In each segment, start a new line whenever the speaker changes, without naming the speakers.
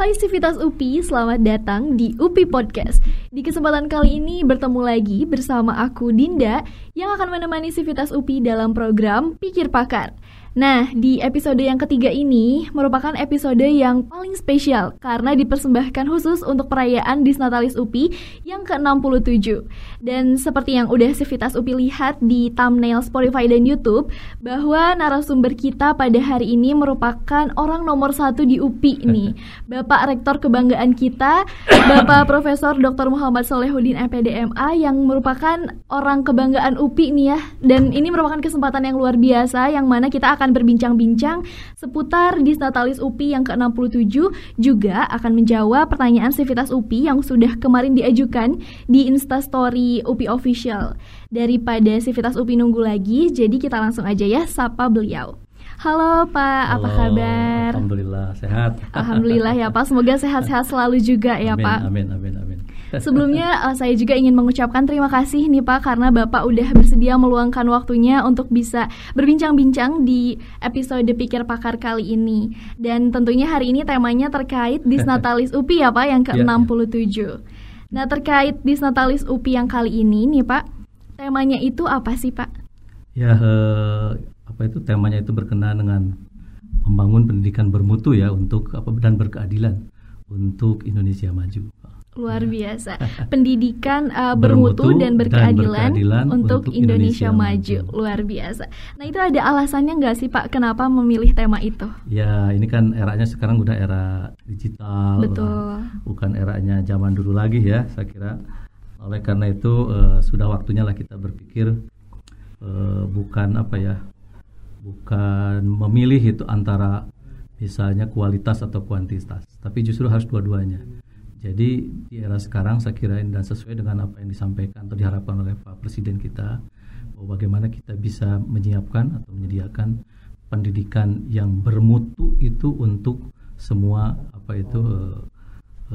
Hai Sivitas UPI, selamat datang di UPI Podcast. Di kesempatan kali ini bertemu lagi bersama aku Dinda yang akan menemani Sivitas UPI dalam program Pikir Pakar. Nah, di episode yang ketiga ini merupakan episode yang paling spesial karena dipersembahkan khusus untuk perayaan Disnatalis UPI yang ke-67. Dan seperti yang udah Sivitas UPI lihat di thumbnail Spotify dan YouTube, bahwa narasumber kita pada hari ini merupakan orang nomor satu di UPI nih. Bapak Rektor Kebanggaan kita, Bapak Profesor Dr. Muhammad Solehuddin MPDMA yang merupakan orang kebanggaan UPI nih ya. Dan ini merupakan kesempatan yang luar biasa yang mana kita akan berbincang-bincang seputar Disnatalis UPI yang ke-67 juga akan menjawab pertanyaan Sivitas UPI yang sudah kemarin diajukan di Instastory UPI Official. Daripada Sivitas UPI nunggu lagi, jadi kita langsung aja ya sapa beliau. Halo Pak,
Halo,
apa kabar?
Alhamdulillah sehat.
Alhamdulillah ya Pak, semoga sehat-sehat selalu juga ya
amin,
Pak.
Amin, amin, amin.
Sebelumnya uh, saya juga ingin mengucapkan terima kasih nih Pak karena Bapak udah bersedia meluangkan waktunya untuk bisa berbincang-bincang di episode Pikir Pakar kali ini. Dan tentunya hari ini temanya terkait Disnatalis UPI ya Pak yang
Ya,
ke-67. Nah, terkait Disnatalis UPI yang kali ini nih Pak, temanya itu apa sih Pak?
Ya, eh, apa itu temanya itu berkenaan dengan membangun pendidikan bermutu ya untuk apa dan berkeadilan untuk Indonesia maju.
Luar biasa. Pendidikan uh, bermutu,
Bermutu
dan
dan
berkeadilan,
berkeadilan
untuk,
untuk
Indonesia,
Indonesia
maju.
maju.
Luar biasa. Nah, itu ada alasannya nggak sih Pak kenapa memilih tema itu?
Ya, ini kan eranya sekarang udah era digital,
Betul.
lah. bukan eranya zaman dulu lagi ya, saya kira. Oleh karena itu eh, sudah waktunya lah kita berpikir eh, bukan apa ya, bukan memilih itu antara misalnya kualitas atau kuantitas, tapi justru harus dua-duanya. Jadi di era sekarang saya kira dan sesuai dengan apa yang disampaikan atau diharapkan oleh Pak Presiden kita, bahwa bagaimana kita bisa menyiapkan atau menyediakan pendidikan yang bermutu itu untuk semua apa itu eh,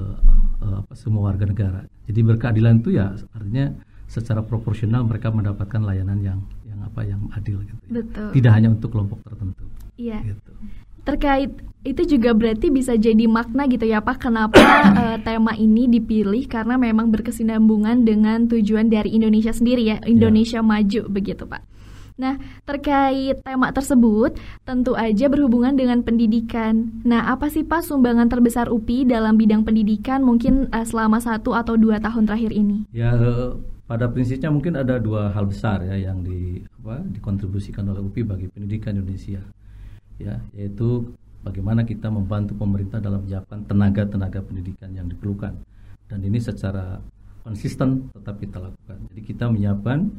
eh, eh, apa semua warga negara. Jadi berkeadilan itu ya artinya secara proporsional mereka mendapatkan layanan yang yang apa yang adil gitu. ya.
Betul.
Tidak hanya untuk kelompok tertentu.
Iya.
Gitu.
Terkait itu juga berarti bisa jadi makna gitu ya Pak kenapa eh, tema ini dipilih karena memang berkesinambungan dengan tujuan dari Indonesia sendiri ya, Indonesia maju begitu Pak. Nah, terkait tema tersebut tentu aja berhubungan dengan pendidikan. Nah, apa sih Pak sumbangan terbesar UPI dalam bidang pendidikan mungkin eh, selama satu atau dua tahun terakhir ini?
Ya eh, pada prinsipnya mungkin ada dua hal besar ya yang di apa dikontribusikan oleh UPI bagi pendidikan Indonesia. Ya, yaitu bagaimana kita membantu pemerintah dalam menyiapkan tenaga-tenaga pendidikan yang diperlukan. Dan ini secara konsisten tetap kita lakukan. Jadi kita menyiapkan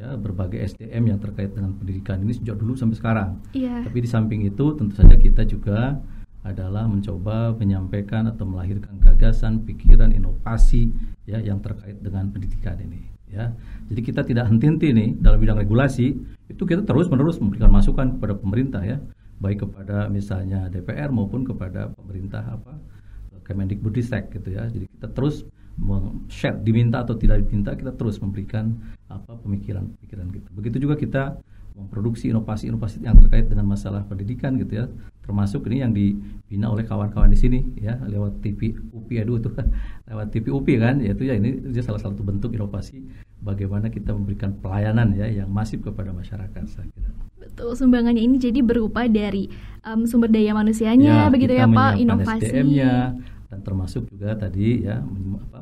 ya berbagai SDM yang terkait dengan pendidikan ini sejak dulu sampai sekarang.
Iya.
Tapi di samping itu tentu saja kita juga adalah mencoba menyampaikan atau melahirkan gagasan, pikiran, inovasi ya yang terkait dengan pendidikan ini ya. Jadi kita tidak henti-henti nih dalam bidang regulasi, itu kita terus-menerus memberikan masukan kepada pemerintah ya, baik kepada misalnya DPR maupun kepada pemerintah apa Kemendikbudristek gitu ya. Jadi kita terus share diminta atau tidak diminta kita terus memberikan apa pemikiran-pemikiran gitu. Begitu juga kita memproduksi inovasi-inovasi yang terkait dengan masalah pendidikan gitu ya termasuk ini yang dibina oleh kawan-kawan di sini ya lewat TV UPI aduh tuh lewat TV UPI kan yaitu ya ini salah satu bentuk inovasi bagaimana kita memberikan pelayanan ya yang masif kepada masyarakat saya kira.
Betul, sumbangannya ini jadi berupa dari um, sumber daya manusianya begitu
kita
ya Pak, inovasi.
SDM-nya dan termasuk juga tadi ya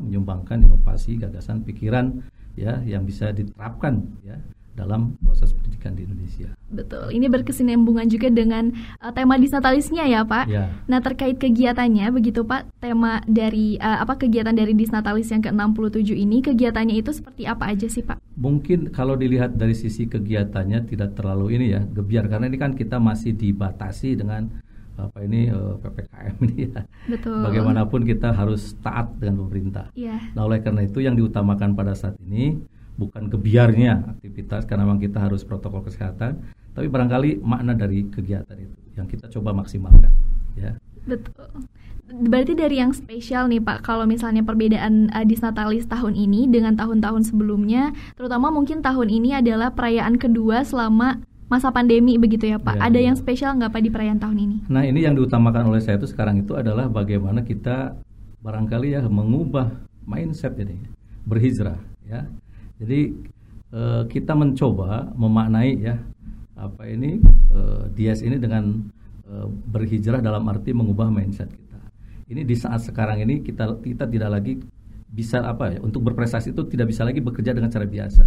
menyumbangkan inovasi gagasan pikiran ya yang bisa diterapkan ya dalam proses pendidikan di Indonesia.
Betul, ini berkesinambungan juga dengan uh, tema disnatalisnya ya Pak.
Ya.
Nah terkait kegiatannya begitu Pak, tema dari uh, apa kegiatan dari disnatalis yang ke-67 ini kegiatannya itu seperti apa aja sih Pak?
Mungkin kalau dilihat dari sisi kegiatannya tidak terlalu ini ya gebiar karena ini kan kita masih dibatasi dengan apa ini eh, ppkm ini ya.
Betul.
Bagaimanapun kita harus taat dengan pemerintah.
Iya.
Nah oleh karena itu yang diutamakan pada saat ini bukan gebiarnya aktivitas karena memang kita harus protokol kesehatan, tapi barangkali makna dari kegiatan itu yang kita coba maksimalkan. Ya.
Betul. Berarti dari yang spesial nih Pak, kalau misalnya perbedaan uh, Disnatalis tahun ini dengan tahun-tahun sebelumnya, terutama mungkin tahun ini adalah perayaan kedua selama masa pandemi begitu ya Pak.
Ya,
Ada
ya.
yang spesial nggak Pak di perayaan tahun ini?
Nah ini yang diutamakan oleh saya itu sekarang itu adalah bagaimana kita barangkali ya mengubah mindset ini berhijrah ya. Jadi eh, kita mencoba memaknai ya apa ini eh, Dias ini dengan eh, berhijrah dalam arti mengubah mindset kita. Ini di saat sekarang ini kita kita tidak lagi bisa apa ya untuk berprestasi itu tidak bisa lagi bekerja dengan cara biasa.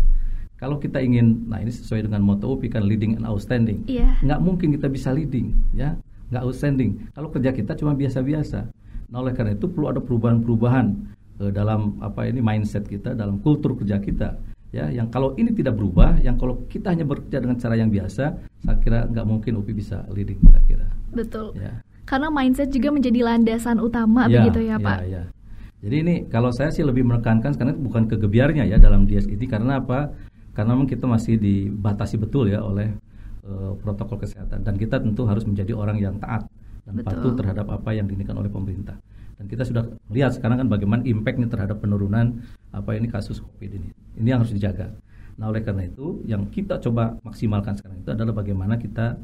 Kalau kita ingin, nah ini sesuai dengan moto UPI kan leading and outstanding.
Iya.
Nggak mungkin kita bisa leading, ya, nggak outstanding. Kalau kerja kita cuma biasa-biasa. Nah oleh karena itu perlu ada perubahan-perubahan dalam apa ini mindset kita, dalam kultur kerja kita. Ya, yang kalau ini tidak berubah, yang kalau kita hanya bekerja dengan cara yang biasa, saya kira nggak mungkin UPI bisa leading, saya kira.
Betul.
Ya.
Karena mindset juga menjadi landasan utama
Ya,
begitu ya, Pak.
ya. Jadi ini kalau saya sih lebih menekankan karena bukan kegebiarnya ya dalam DS ini karena apa? Karena memang kita masih dibatasi betul ya oleh eh, protokol kesehatan dan kita tentu harus menjadi orang yang taat dan
Betul.
patuh terhadap apa yang diinginkan oleh pemerintah. Dan kita sudah lihat sekarang kan bagaimana impactnya terhadap penurunan apa ini kasus COVID ini. Ini yang harus dijaga. Nah oleh karena itu yang kita coba maksimalkan sekarang itu adalah bagaimana kita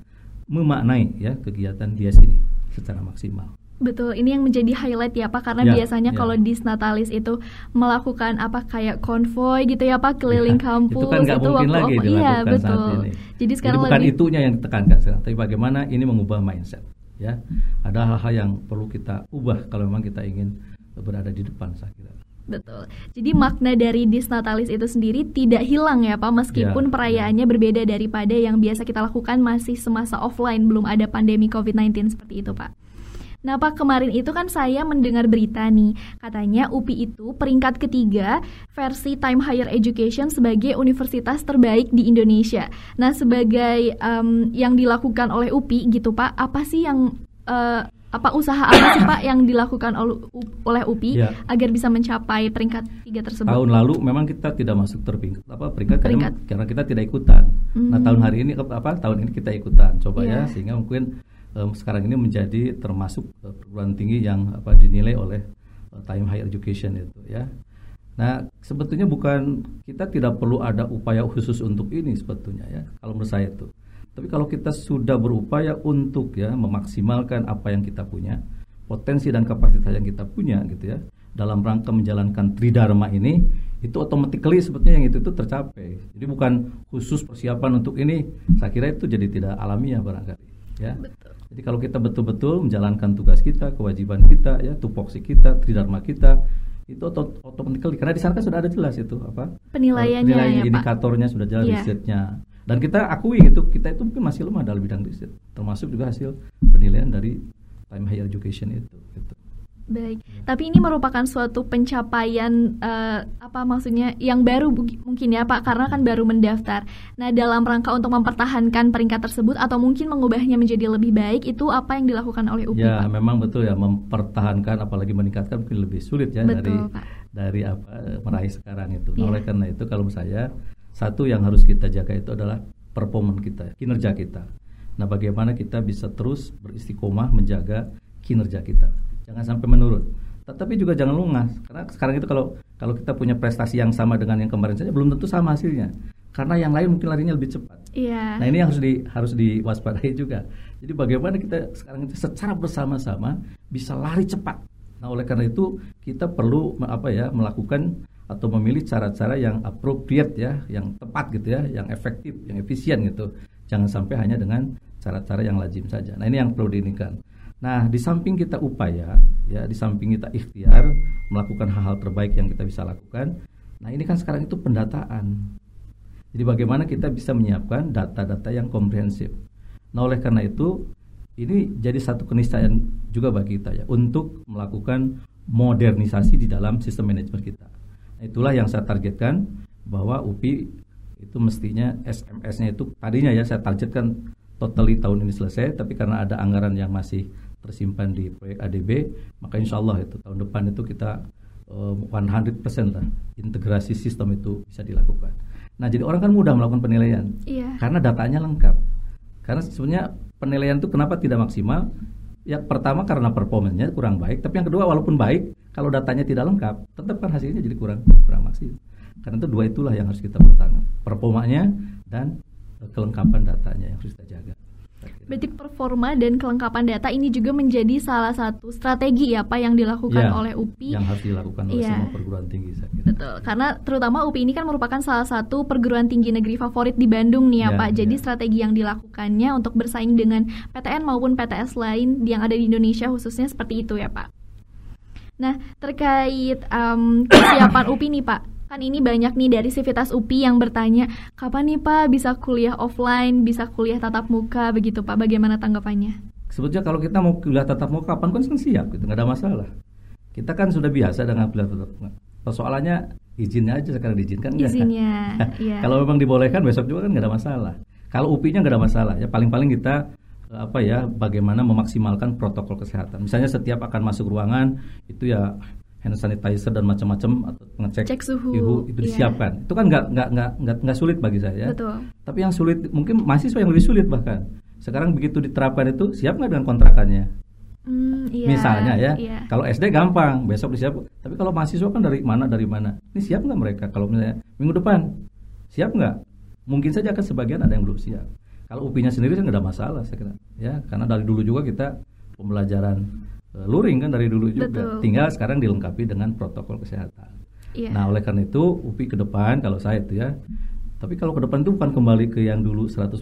memaknai ya kegiatan DS ini secara maksimal.
Betul, ini yang menjadi highlight ya Pak karena
Ya,
biasanya
ya.
kalau di Natalis itu melakukan apa kayak konvoy gitu ya Pak keliling
Ya,
kampus
itu kan nggak mungkin
waktu
lagi
Iya,
saat
betul.
ini.
Jadi sekarang
bukan
lagi
itunya yang ditekankan sekarang, tapi bagaimana ini mengubah mindset. Ya, ada hal-hal yang perlu kita ubah kalau memang kita ingin berada di depan, saya kira.
Betul. Jadi makna dari Disnatalis itu sendiri tidak hilang ya Pak meskipun
Ya,
perayaannya berbeda daripada yang biasa kita lakukan masih semasa offline belum ada pandemi COVID-19 seperti itu Pak. Nah Pak kemarin itu kan saya mendengar berita nih katanya UPI itu peringkat ketiga versi Time Higher Education sebagai universitas terbaik di Indonesia. Nah sebagai em, yang dilakukan oleh UPI gitu Pak apa sih yang eh, apa usaha apa sih Pak yang dilakukan oleh UPI
Ya.
agar bisa mencapai peringkat tiga tersebut?
Tahun lalu memang kita tidak masuk terpingkat apa peringkat, karena-
Peringkat.
Karena, kita tidak ikutan. Nah
Hmm.
tahun hari ini apa tahun ini kita ikutan, coba
Iya.
ya sehingga mungkin sekarang ini menjadi termasuk eh, perguruan tinggi yang apa dinilai oleh eh, Time Higher Education itu ya. Nah sebetulnya bukan kita tidak perlu ada upaya khusus untuk ini sebetulnya ya kalau menurut saya itu. Tapi kalau kita sudah berupaya untuk ya memaksimalkan apa yang kita punya, potensi dan kapasitas yang kita punya gitu ya dalam rangka menjalankan tridharma ini itu automatically sebetulnya yang itu itu tercapai. Jadi bukan khusus persiapan untuk ini. Saya kira itu jadi tidak alamiah barangkali ya.
Betul.
Jadi kalau kita betul-betul menjalankan tugas kita, kewajiban kita ya, tupoksi kita, tridharma kita itu automatically karena di sana kan sudah ada jelas itu apa?
Penilaiannya
penilaian
ya, Pak.
indikatornya sudah jelas
Iya.
risetnya. Dan kita akui gitu, kita itu mungkin masih lemah dalam bidang riset, termasuk juga hasil penilaian dari Time Higher Education itu. Gitu.
Baik, tapi ini merupakan suatu pencapaian eh, apa maksudnya yang baru mungkin ya Pak karena kan baru mendaftar. Nah, dalam rangka untuk mempertahankan peringkat tersebut atau mungkin mengubahnya menjadi lebih baik itu apa yang dilakukan oleh UPI
Ya,
Pak?
memang betul ya mempertahankan apalagi meningkatkan mungkin lebih sulit ya
Betul,
dari
Pak.
dari apa meraih sekarang itu. Nah,
Iya.
oleh karena itu kalau saya satu yang harus kita jaga itu adalah performa kita, kinerja kita. Nah, bagaimana kita bisa terus beristiqomah menjaga kinerja kita. Jangan sampai menurun. Tetapi juga jangan lungas karena sekarang itu kalau kalau kita punya prestasi yang sama dengan yang kemarin saja belum tentu sama hasilnya. Karena yang lain mungkin larinya lebih cepat.
Iya.
Nah ini yang harus di harus diwaspadai juga. Jadi bagaimana kita sekarang itu secara bersama-sama bisa lari cepat. Nah oleh karena itu kita perlu apa ya melakukan atau memilih cara-cara yang appropriate ya, yang tepat gitu ya, yang efektif, yang efisien gitu. Jangan sampai hanya dengan cara-cara yang lazim saja. Nah ini yang perlu diinginkan. Nah di samping kita upaya ya, di samping kita ikhtiar melakukan hal-hal terbaik yang kita bisa lakukan. Nah ini kan sekarang itu pendataan. Jadi bagaimana kita bisa menyiapkan data-data yang komprehensif. Nah oleh karena itu ini jadi satu keniscayaan juga bagi kita ya untuk melakukan modernisasi di dalam sistem manajemen kita. Nah, itulah yang saya targetkan bahwa UPI itu mestinya SMS-nya itu tadinya ya saya targetkan totally tahun ini selesai, tapi karena ada anggaran yang masih tersimpan di proyek ADB, maka insya Allah itu tahun depan itu kita eh, 100% lah integrasi sistem itu bisa dilakukan. Nah, jadi orang kan mudah melakukan penilaian
Iya.
karena datanya lengkap. Karena sebenarnya penilaian itu kenapa tidak maksimal? Ya pertama karena performanya kurang baik, tapi yang kedua walaupun baik, kalau datanya tidak lengkap, tetap kan hasilnya jadi kurang kurang maksimal. Karena itu dua itulah yang harus kita pertahankan, performanya dan kelengkapan datanya yang harus kita jaga.
Berarti performa dan kelengkapan data ini juga menjadi salah satu strategi ya Pak yang dilakukan
Ya,
oleh UPI.
Yang harus dilakukan oleh
Iya.
semua perguruan tinggi saya kira.
Betul, karena terutama UPI ini kan merupakan salah satu perguruan tinggi negeri favorit di Bandung nih ya,
Ya,
Pak. Jadi
ya.
strategi yang dilakukannya untuk bersaing dengan PTN maupun PTS lain yang ada di Indonesia khususnya seperti itu ya, Pak. Nah, terkait em, kesiapan UPI nih, Pak. Kan ini banyak nih dari Sivitas UPI yang bertanya, kapan nih Pak bisa kuliah offline, bisa kuliah tatap muka begitu Pak? Bagaimana tanggapannya?
Sebetulnya kalau kita mau kuliah tatap muka kapan pun kan siap, gitu nggak ada masalah. Kita kan sudah biasa dengan kuliah tatap muka. Persoalannya izinnya aja sekarang diizinkan nggak?
Izinnya, iya.
Kalau memang dibolehkan besok juga kan nggak ada masalah. Kalau UPI-nya nggak ada masalah. Ya paling-paling kita eh, apa ya bagaimana memaksimalkan protokol kesehatan. Misalnya setiap akan masuk ruangan itu ya hand sanitizer dan macam-macam atau pengecek
Cek suhu,
itu
iya.
disiapkan. Itu kan nggak nggak nggak nggak nggak sulit bagi saya.
Betul.
Tapi yang sulit mungkin mahasiswa yang lebih sulit bahkan. Sekarang begitu diterapkan itu siap nggak dengan kontrakannya?
Hmm, iya,
Misalnya ya,
iya.
kalau SD gampang, besok disiap. Tapi kalau mahasiswa kan dari mana dari mana? Ini siap nggak mereka? Kalau misalnya minggu depan, siap nggak? Mungkin saja kan sebagian ada yang belum siap. Kalau UPI-nya sendiri kan nggak ada masalah saya kira. Ya, karena dari dulu juga kita pembelajaran luring kan dari dulu juga.
Betul.
Tinggal sekarang dilengkapi dengan protokol kesehatan.
Iya.
Nah, oleh karena itu UPI ke depan kalau saya itu ya. Tapi kalau ke depan itu bukan kembali ke yang dulu 100%.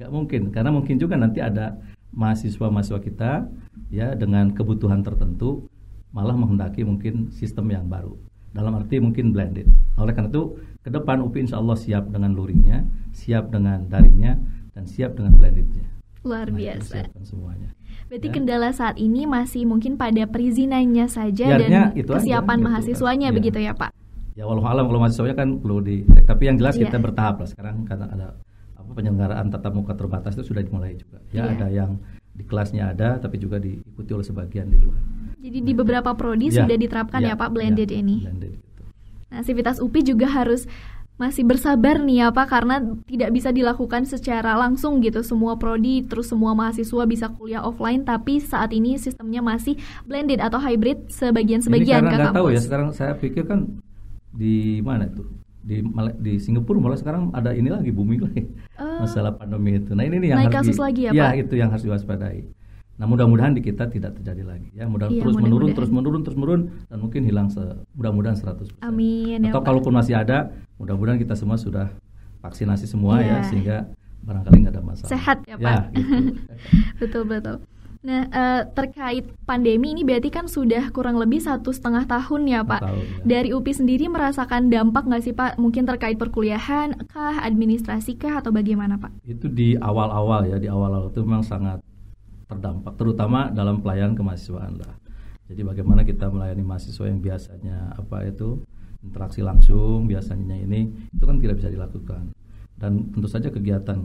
Nggak mungkin karena mungkin juga nanti ada mahasiswa-mahasiswa kita ya dengan kebutuhan tertentu malah menghendaki mungkin sistem yang baru. Dalam arti mungkin blended. Oleh karena itu ke depan UPI insya Allah siap dengan luringnya, siap dengan daringnya dan siap dengan blendednya.
Luar
Nah,
biasa.
semuanya.
Berarti
Ya.
kendala saat ini masih mungkin pada perizinannya saja
Ya, artinya
dan
itu aja,
kesiapan
gitu.
mahasiswanya
Ya.
begitu ya Pak.
Ya walau alam kalau mahasiswanya kan perlu dicek. Tapi yang jelas
Iya.
kita bertahap lah sekarang karena ada apa penyelenggaraan tatap muka terbatas itu sudah dimulai juga. Ya
Iya.
ada yang di kelasnya ada tapi juga diikuti oleh sebagian di luar.
Jadi di beberapa prodi
Ya,
sudah diterapkan ya, Pak blended
ya,
ini.
Blended gitu.
Nah, Sivitas UPI juga harus masih bersabar nih ya Pak karena tidak bisa dilakukan secara langsung gitu semua prodi terus semua mahasiswa bisa kuliah offline tapi saat ini sistemnya masih blended atau hybrid sebagian-sebagian ke
nggak tahu ya
kampus.
sekarang saya pikir kan di mana itu di di Singapura malah sekarang ada ini lagi booming lagi
Oh.
masalah pandemi itu. Nah ini nih yang
Naik
harus
kasus lagi ya,
ya
Pak?
itu yang harus diwaspadai. Nah mudah-mudahan di kita tidak terjadi lagi ya mudah
Iya,
terus menurun
mudah-mudahan.
terus menurun terus menurun dan mungkin hilang se mudah-mudahan 100%.
Amin ya
Atau
Pak.
kalaupun masih ada, mudah-mudahan kita semua sudah vaksinasi semua
Iya.
ya sehingga barangkali nggak ada masalah.
Sehat ya,
Ya,
Pak.
gitu.
betul betul. Nah eh, terkait pandemi ini berarti kan sudah kurang lebih satu setengah tahun ya Pak.
Tahun, ya.
Dari UPI sendiri merasakan dampak nggak sih Pak? Mungkin terkait perkuliahan kah, administrasi kah atau bagaimana Pak?
Itu di awal-awal ya, di awal-awal itu memang sangat terdampak, terutama dalam pelayanan kemahasiswaan lah. Jadi bagaimana kita melayani mahasiswa yang biasanya apa itu interaksi langsung, biasanya ini itu kan tidak bisa dilakukan. Dan tentu saja kegiatan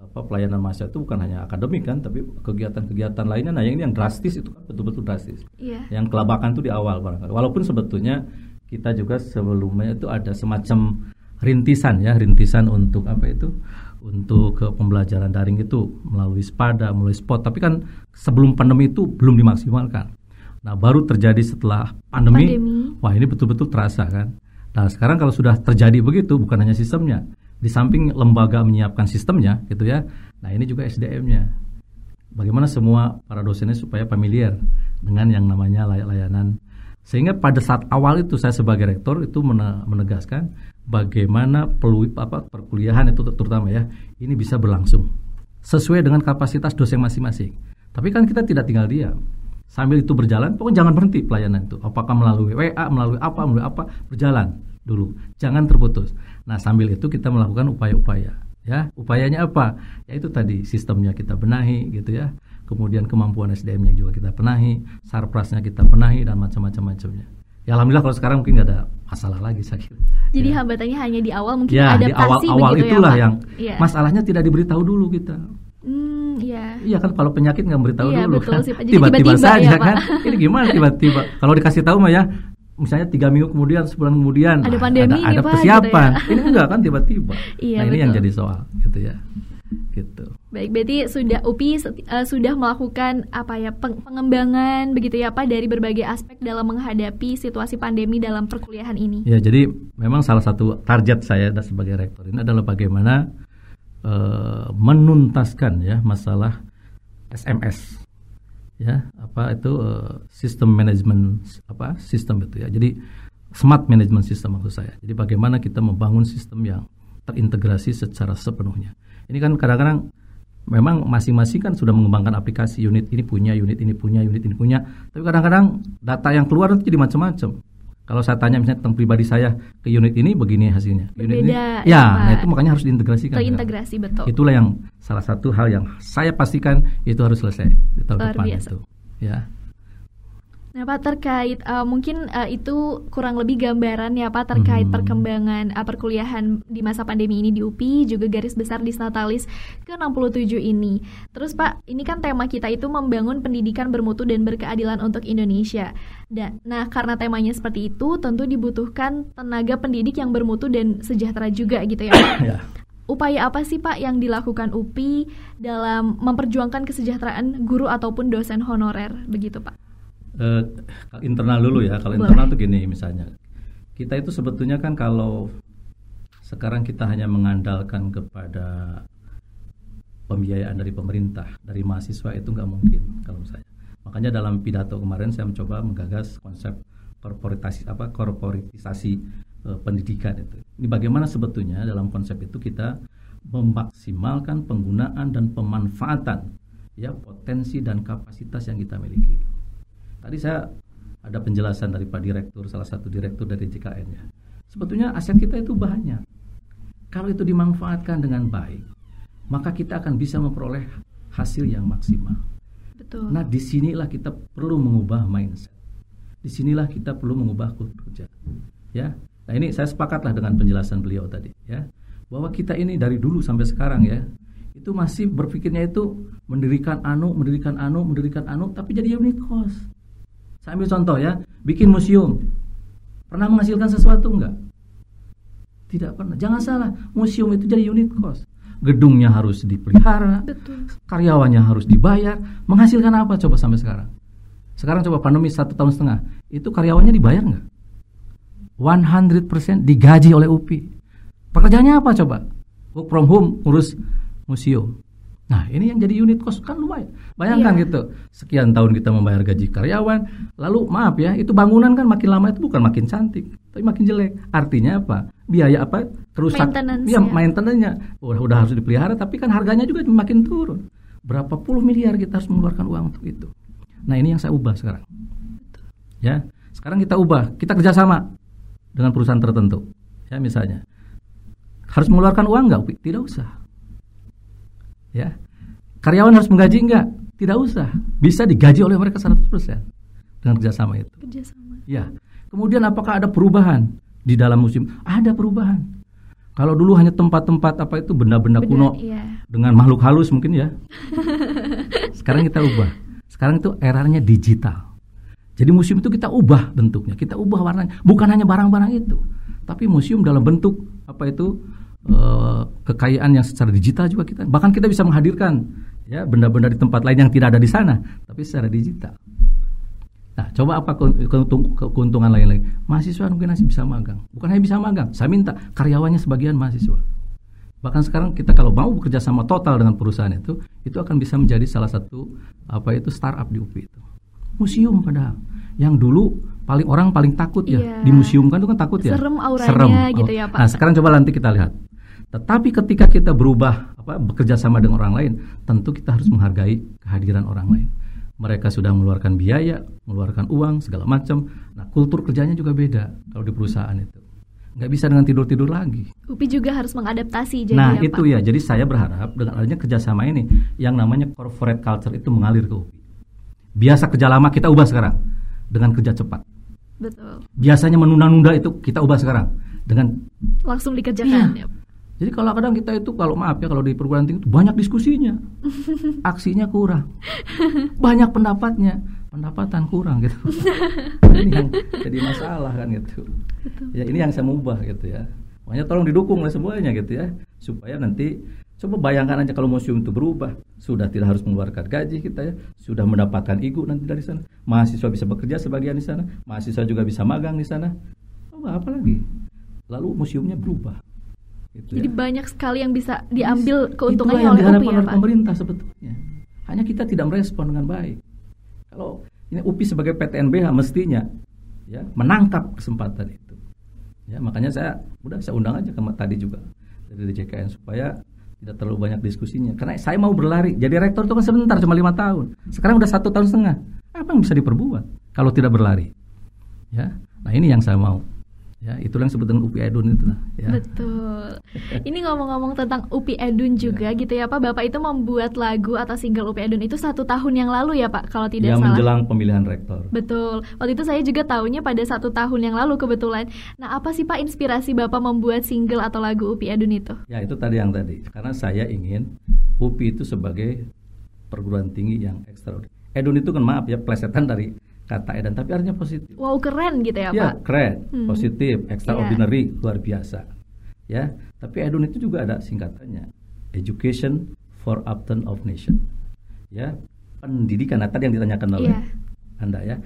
apa pelayanan mahasiswa itu bukan hanya akademik kan, tapi kegiatan-kegiatan lainnya. Nah yang ini yang drastis itu kan betul-betul drastis.
Iya.
yang kelabakan itu di awal barangkali. Walaupun sebetulnya kita juga sebelumnya itu ada semacam rintisan ya, rintisan untuk apa itu? Untuk ke pembelajaran daring itu melalui SPADA, melalui SPOT. Tapi kan sebelum pandemi itu belum dimaksimalkan. Nah, baru terjadi setelah pandemi.
Pandemi.
Wah, ini betul-betul terasa kan. Nah, sekarang kalau sudah terjadi begitu bukan hanya sistemnya. Di samping lembaga menyiapkan sistemnya gitu ya. Nah, ini juga SDM-nya bagaimana semua para dosennya supaya familiar dengan yang namanya layak layanan. Sehingga pada saat awal itu saya sebagai rektor itu mene- menegaskan bagaimana pelu, apa, perkuliahan itu terutama ya ini bisa berlangsung sesuai dengan kapasitas dosen masing-masing. Tapi kan kita tidak tinggal diam. Sambil itu berjalan, pokoknya jangan berhenti pelayanan itu. Apakah melalui WA, melalui apa, melalui apa, berjalan dulu. Jangan terputus. Nah, sambil itu kita melakukan upaya-upaya ya upayanya apa ya itu tadi sistemnya kita benahi gitu ya kemudian kemampuan SDM-nya juga kita benahi sarprasnya kita benahi dan macam-macam macamnya ya alhamdulillah kalau sekarang mungkin nggak ada masalah lagi saya kira
Jadi
ya.
hambatannya hanya di awal mungkin
ya di
adaptasi
awal-awal
begitu
itulah
ya,
yang
Iya.
masalahnya tidak diberitahu dulu kita.
Hmm, iya.
Iya kan kalau penyakit nggak beritahu
Iya,
dulu
betul
kan.
sih,
tiba-tiba
tiba-tiba
saja
ya, Pak.
kan ini gimana tiba-tiba? Kalau dikasih tahu mah ya misalnya tiga minggu kemudian sebulan kemudian.
Ada
ah,
pandemi
ada,
nih,
ada
Pak,
persiapan
gitu ya.
ini enggak kan tiba-tiba.
Iya,
nah ini yang jadi soal gitu ya gitu.
Baik, berarti sudah UPI eh, sudah melakukan apa ya peng- pengembangan begitu ya Pak dari berbagai aspek dalam menghadapi situasi pandemi dalam perkuliahan ini.
Ya, jadi memang salah satu target saya dan sebagai rektor ini adalah bagaimana uh, menuntaskan ya masalah SMS ya apa itu uh, sistem manajemen apa sistem itu ya. Jadi smart management system maksud saya. Jadi bagaimana kita membangun sistem yang terintegrasi secara sepenuhnya ini kan kadang-kadang memang masing-masing kan sudah mengembangkan aplikasi unit ini punya unit ini punya unit ini punya tapi kadang-kadang data yang keluar itu jadi macam-macam kalau saya tanya misalnya tentang pribadi saya ke unit ini begini hasilnya.
Berbeda,
unit ini, ya, ya nah itu makanya harus diintegrasikan.
Terintegrasi kan? betul.
Itulah yang salah satu hal yang saya pastikan itu harus selesai di tahun
Luar
depan
biasa.
itu. Ya.
Nah Pak terkait uh, mungkin uh, itu kurang lebih gambaran ya Pak terkait hmm. perkembangan uh, perkuliahan di masa pandemi ini di UPI juga garis besar di Natalis ke-67 ini. Terus Pak, ini kan tema kita itu membangun pendidikan bermutu dan berkeadilan untuk Indonesia. Dan nah karena temanya seperti itu tentu dibutuhkan tenaga pendidik yang bermutu dan sejahtera juga gitu ya Pak. Ya. upaya apa sih Pak yang dilakukan UPI dalam memperjuangkan kesejahteraan guru ataupun dosen honorer begitu Pak?
Uh, internal dulu ya. Kalau internal tuh gini misalnya. Kita itu sebetulnya kan kalau sekarang kita hanya mengandalkan kepada pembiayaan dari pemerintah, dari mahasiswa itu nggak mungkin kalau saya. Makanya dalam pidato kemarin saya mencoba menggagas konsep korporatisasi apa korporatisasi uh, pendidikan itu. Ini bagaimana sebetulnya dalam konsep itu kita memaksimalkan penggunaan dan pemanfaatan ya potensi dan kapasitas yang kita miliki. Tadi saya ada penjelasan dari Pak Direktur, salah satu direktur dari JKN ya. Sebetulnya aset kita itu banyak. Kalau itu dimanfaatkan dengan baik, maka kita akan bisa memperoleh hasil yang maksimal.
Betul.
Nah, di sinilah kita perlu mengubah mindset. Di sinilah kita perlu mengubah kultur kerja. Ya, nah ini saya sepakatlah dengan penjelasan beliau tadi. Ya, bahwa kita ini dari dulu sampai sekarang ya, itu masih berpikirnya itu mendirikan anu, mendirikan anu, mendirikan anu, tapi jadi unit cost. Saya ambil contoh ya, bikin museum. Pernah menghasilkan sesuatu enggak? Tidak pernah. Jangan salah, museum itu jadi unit cost. Gedungnya harus dipelihara, Betul. karyawannya harus dibayar. Menghasilkan apa coba sampai sekarang? Sekarang coba pandemi satu tahun setengah, itu karyawannya dibayar nggak? 100% digaji oleh UPI. Pekerjaannya apa coba? Work from home, urus museum. Nah, ini yang jadi unit cost kan lumayan. Bayangkan yeah. gitu, sekian tahun kita membayar gaji karyawan, lalu maaf ya, itu bangunan kan makin lama itu bukan makin cantik, tapi makin jelek. Artinya apa? Biaya apa? Kerusak. Iya, maintenance-nya. Udah, udah harus dipelihara, tapi kan harganya juga makin turun. Berapa puluh miliar kita harus mengeluarkan uang untuk itu. Nah, ini yang saya ubah sekarang. Ya, sekarang kita ubah, kita kerjasama dengan perusahaan tertentu. Ya, misalnya harus mengeluarkan uang nggak? Tidak usah Ya. Karyawan harus menggaji enggak? Tidak usah. Bisa digaji oleh mereka 100% dengan kerjasama itu.
Kerjasama.
Ya. Kemudian apakah ada perubahan di dalam musim? Ada perubahan. Kalau dulu hanya tempat-tempat apa itu benda-benda kuno iya. dengan makhluk halus mungkin ya. Sekarang kita ubah. Sekarang itu eranya digital. Jadi museum itu kita ubah bentuknya, kita ubah warnanya. Bukan hanya barang-barang itu, tapi museum dalam bentuk apa itu uh, kekayaan yang secara digital juga kita bahkan kita bisa menghadirkan ya benda-benda di tempat lain yang tidak ada di sana tapi secara digital. Nah, coba apa keuntungan lain lagi? Mahasiswa mungkin masih bisa magang. Bukan hanya bisa magang, saya minta karyawannya sebagian mahasiswa. Bahkan sekarang kita kalau mau bekerja sama total dengan perusahaan itu, itu akan bisa menjadi salah satu apa itu startup di UPI itu. Museum padahal yang dulu paling orang paling takut ya iya. di museum kan itu kan takut ya.
Serem auranya Serem. gitu ya Pak.
Nah, sekarang coba nanti kita lihat. Tetapi ketika kita berubah apa bekerja sama dengan orang lain, tentu kita harus menghargai kehadiran orang lain. Mereka sudah mengeluarkan biaya, mengeluarkan uang segala macam. Nah, kultur kerjanya juga beda kalau di perusahaan itu. Nggak bisa dengan tidur-tidur lagi.
UPI juga harus mengadaptasi. Jadi
nah, ya, itu Pak. ya. Jadi saya berharap dengan adanya kerjasama ini, yang namanya corporate culture itu mengalir ke UPI. Biasa kerja lama kita ubah sekarang dengan kerja cepat.
Betul.
Biasanya menunda-nunda itu kita ubah sekarang dengan
langsung dikerjakan.
Iya. Ya. Jadi kalau kadang kita itu kalau maaf ya kalau di perguruan tinggi itu banyak diskusinya, aksinya kurang, banyak pendapatnya, pendapatan kurang gitu. ini yang jadi masalah kan gitu. Ya ini yang saya ubah gitu ya. Makanya tolong didukung oleh semuanya gitu ya, supaya nanti coba bayangkan aja kalau museum itu berubah, sudah tidak harus mengeluarkan gaji kita ya, sudah mendapatkan igu nanti dari sana, mahasiswa bisa bekerja sebagian di sana, mahasiswa juga bisa magang di sana, apa, apa lagi? Lalu museumnya berubah
Gitu Jadi ya. banyak sekali yang bisa diambil keuntungannya
yang
oleh UPI
ya Pak. pemerintah sebetulnya. Hanya kita tidak merespon dengan baik. Kalau ini UPI sebagai PTNBH mestinya ya menangkap kesempatan itu. Ya, makanya saya udah saya undang aja ke tadi juga dari DJKN supaya tidak terlalu banyak diskusinya. Karena saya mau berlari. Jadi rektor itu kan sebentar cuma lima tahun. Sekarang udah satu tahun setengah. Apa yang bisa diperbuat kalau tidak berlari? Ya, nah ini yang saya mau. Ya, itulah yang disebut dengan UPI Edun itu lah. Ya.
Betul. Ini ngomong-ngomong tentang UPI Edun juga ya. gitu ya Pak. Bapak itu membuat lagu atau single UPI Edun itu satu tahun yang lalu ya Pak, kalau tidak
ya,
salah.
menjelang pemilihan rektor.
Betul. Waktu itu saya juga tahunya pada satu tahun yang lalu kebetulan. Nah, apa sih Pak inspirasi Bapak membuat single atau lagu UPI Edun itu?
Ya, itu tadi yang tadi. Karena saya ingin UPI itu sebagai perguruan tinggi yang ekstraordinari. Edun itu kan maaf ya plesetan dari kata edan tapi artinya positif.
Wow keren gitu ya,
ya
Pak.
keren, hmm. positif, extraordinary, yeah. luar biasa. Ya, tapi edun itu juga ada singkatannya. Education for Upton of Nation. Ya, pendidikan. Nah, tadi yang ditanyakan oleh yeah. Anda ya,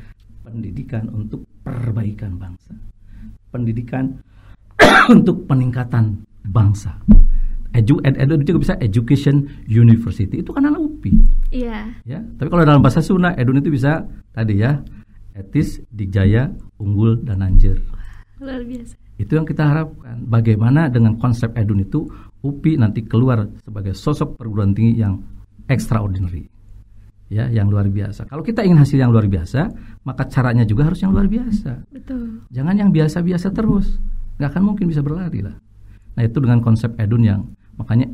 pendidikan untuk perbaikan bangsa. Pendidikan untuk peningkatan bangsa. Edu, ed, edu juga bisa education university itu kan anak UPI.
Iya.
Ya, tapi kalau dalam bahasa Sunda edun itu bisa tadi ya etis, dikjaya, unggul dan anjir.
Luar biasa.
Itu yang kita harapkan. Bagaimana dengan konsep edun itu UPI nanti keluar sebagai sosok perguruan tinggi yang extraordinary. Ya, yang luar biasa. Kalau kita ingin hasil yang luar biasa, maka caranya juga harus yang luar biasa.
Betul.
Jangan yang biasa-biasa terus. Nggak akan mungkin bisa berlari lah. Nah, itu dengan konsep edun yang Makanya